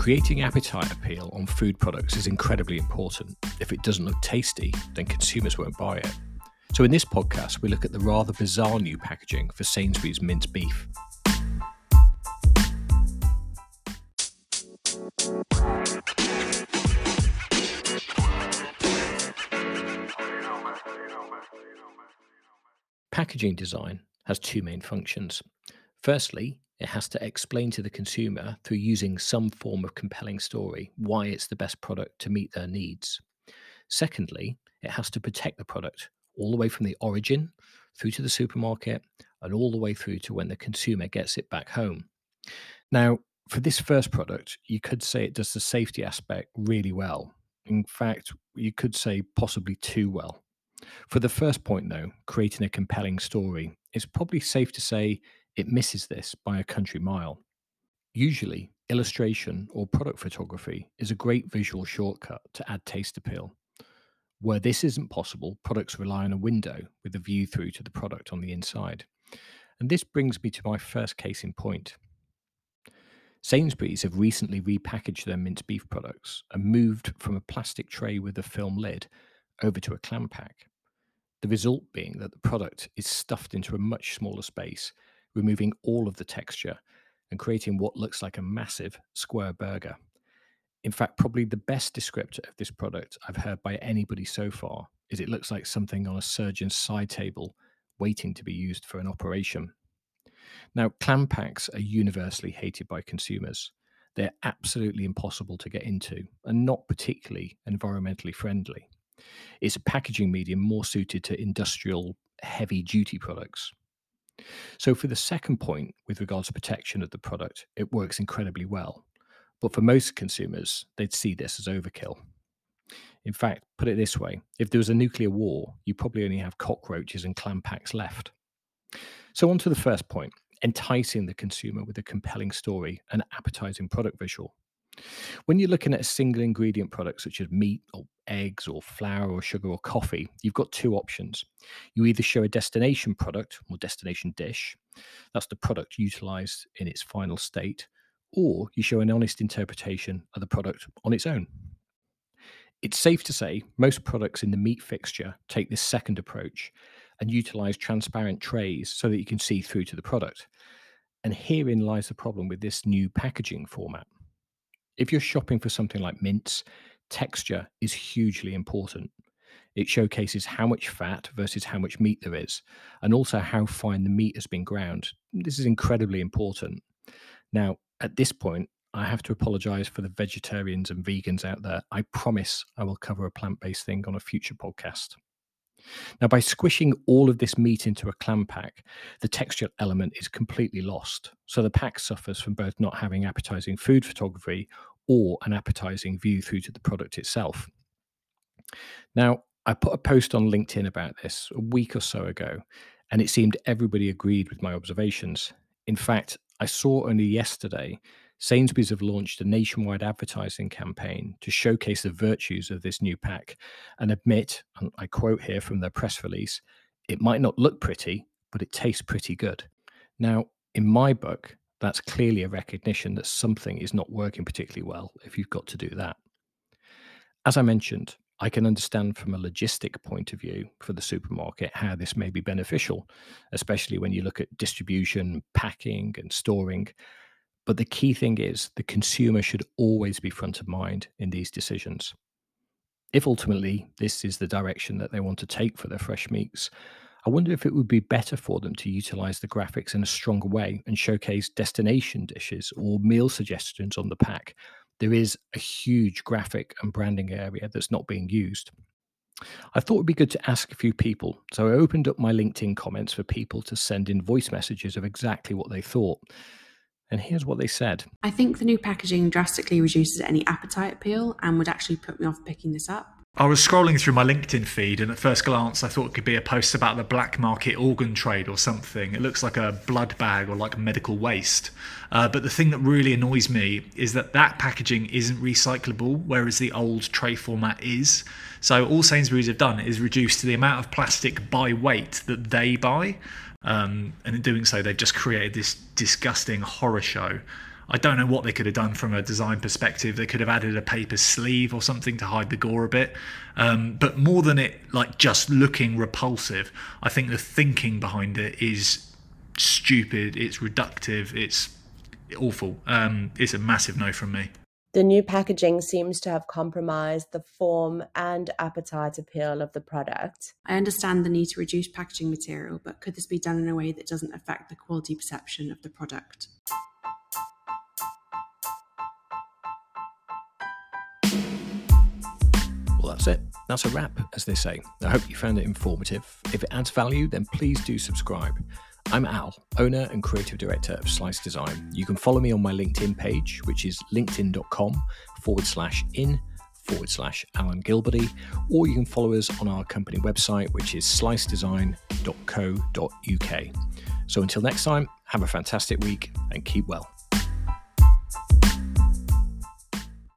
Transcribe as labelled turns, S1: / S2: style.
S1: Creating appetite appeal on food products is incredibly important. If it doesn't look tasty, then consumers won't buy it. So, in this podcast, we look at the rather bizarre new packaging for Sainsbury's minced beef. Packaging design has two main functions. Firstly, it has to explain to the consumer through using some form of compelling story why it's the best product to meet their needs. Secondly, it has to protect the product all the way from the origin through to the supermarket and all the way through to when the consumer gets it back home. Now, for this first product, you could say it does the safety aspect really well. In fact, you could say possibly too well. For the first point, though, creating a compelling story, it's probably safe to say it misses this by a country mile. Usually, illustration or product photography is a great visual shortcut to add taste appeal. Where this isn't possible, products rely on a window with a view through to the product on the inside. And this brings me to my first case in point. Sainsbury's have recently repackaged their minced beef products and moved from a plastic tray with a film lid over to a clam pack. The result being that the product is stuffed into a much smaller space, removing all of the texture and creating what looks like a massive square burger. In fact, probably the best descriptor of this product I've heard by anybody so far is it looks like something on a surgeon's side table waiting to be used for an operation. Now, clam packs are universally hated by consumers. They're absolutely impossible to get into and not particularly environmentally friendly. It's a packaging medium more suited to industrial heavy duty products. So, for the second point with regards to protection of the product, it works incredibly well. But for most consumers, they'd see this as overkill. In fact, put it this way if there was a nuclear war, you probably only have cockroaches and clam packs left. So, on to the first point enticing the consumer with a compelling story and appetizing product visual. When you're looking at a single ingredient product such as meat or eggs or flour or sugar or coffee, you've got two options. You either show a destination product or destination dish, that's the product utilized in its final state, or you show an honest interpretation of the product on its own. It's safe to say most products in the meat fixture take this second approach and utilize transparent trays so that you can see through to the product. And herein lies the problem with this new packaging format. If you're shopping for something like mince, texture is hugely important. It showcases how much fat versus how much meat there is, and also how fine the meat has been ground. This is incredibly important. Now, at this point, I have to apologize for the vegetarians and vegans out there. I promise I will cover a plant based thing on a future podcast. Now, by squishing all of this meat into a clam pack, the texture element is completely lost. So the pack suffers from both not having appetizing food photography or an appetizing view through to the product itself. Now, I put a post on LinkedIn about this a week or so ago, and it seemed everybody agreed with my observations. In fact, I saw only yesterday Sainsbury's have launched a nationwide advertising campaign to showcase the virtues of this new pack and admit, and I quote here from their press release, it might not look pretty, but it tastes pretty good. Now, in my book, that's clearly a recognition that something is not working particularly well if you've got to do that. As I mentioned, I can understand from a logistic point of view for the supermarket how this may be beneficial, especially when you look at distribution, packing, and storing. But the key thing is the consumer should always be front of mind in these decisions. If ultimately this is the direction that they want to take for their fresh meats, I wonder if it would be better for them to utilize the graphics in a stronger way and showcase destination dishes or meal suggestions on the pack. There is a huge graphic and branding area that's not being used. I thought it would be good to ask a few people. So I opened up my LinkedIn comments for people to send in voice messages of exactly what they thought. And here's what they said
S2: I think the new packaging drastically reduces any appetite appeal and would actually put me off picking this up.
S3: I was scrolling through my LinkedIn feed, and at first glance, I thought it could be a post about the black market organ trade or something. It looks like a blood bag or like medical waste. Uh, but the thing that really annoys me is that that packaging isn't recyclable, whereas the old tray format is. So all Sainsbury's have done is reduce the amount of plastic by weight that they buy. Um, and in doing so, they've just created this disgusting horror show. I don't know what they could have done from a design perspective. They could have added a paper sleeve or something to hide the gore a bit. Um, but more than it like just looking repulsive, I think the thinking behind it is stupid. It's reductive. It's awful. Um, it's a massive no from me.
S4: The new packaging seems to have compromised the form and appetite appeal of the product.
S2: I understand the need to reduce packaging material, but could this be done in a way that doesn't affect the quality perception of the product?
S1: That's it. That's a wrap, as they say. I hope you found it informative. If it adds value, then please do subscribe. I'm Al, owner and creative director of Slice Design. You can follow me on my LinkedIn page, which is linkedin.com forward slash in forward slash Alan Gilbody, or you can follow us on our company website, which is slicedesign.co.uk. So until next time, have a fantastic week and keep well.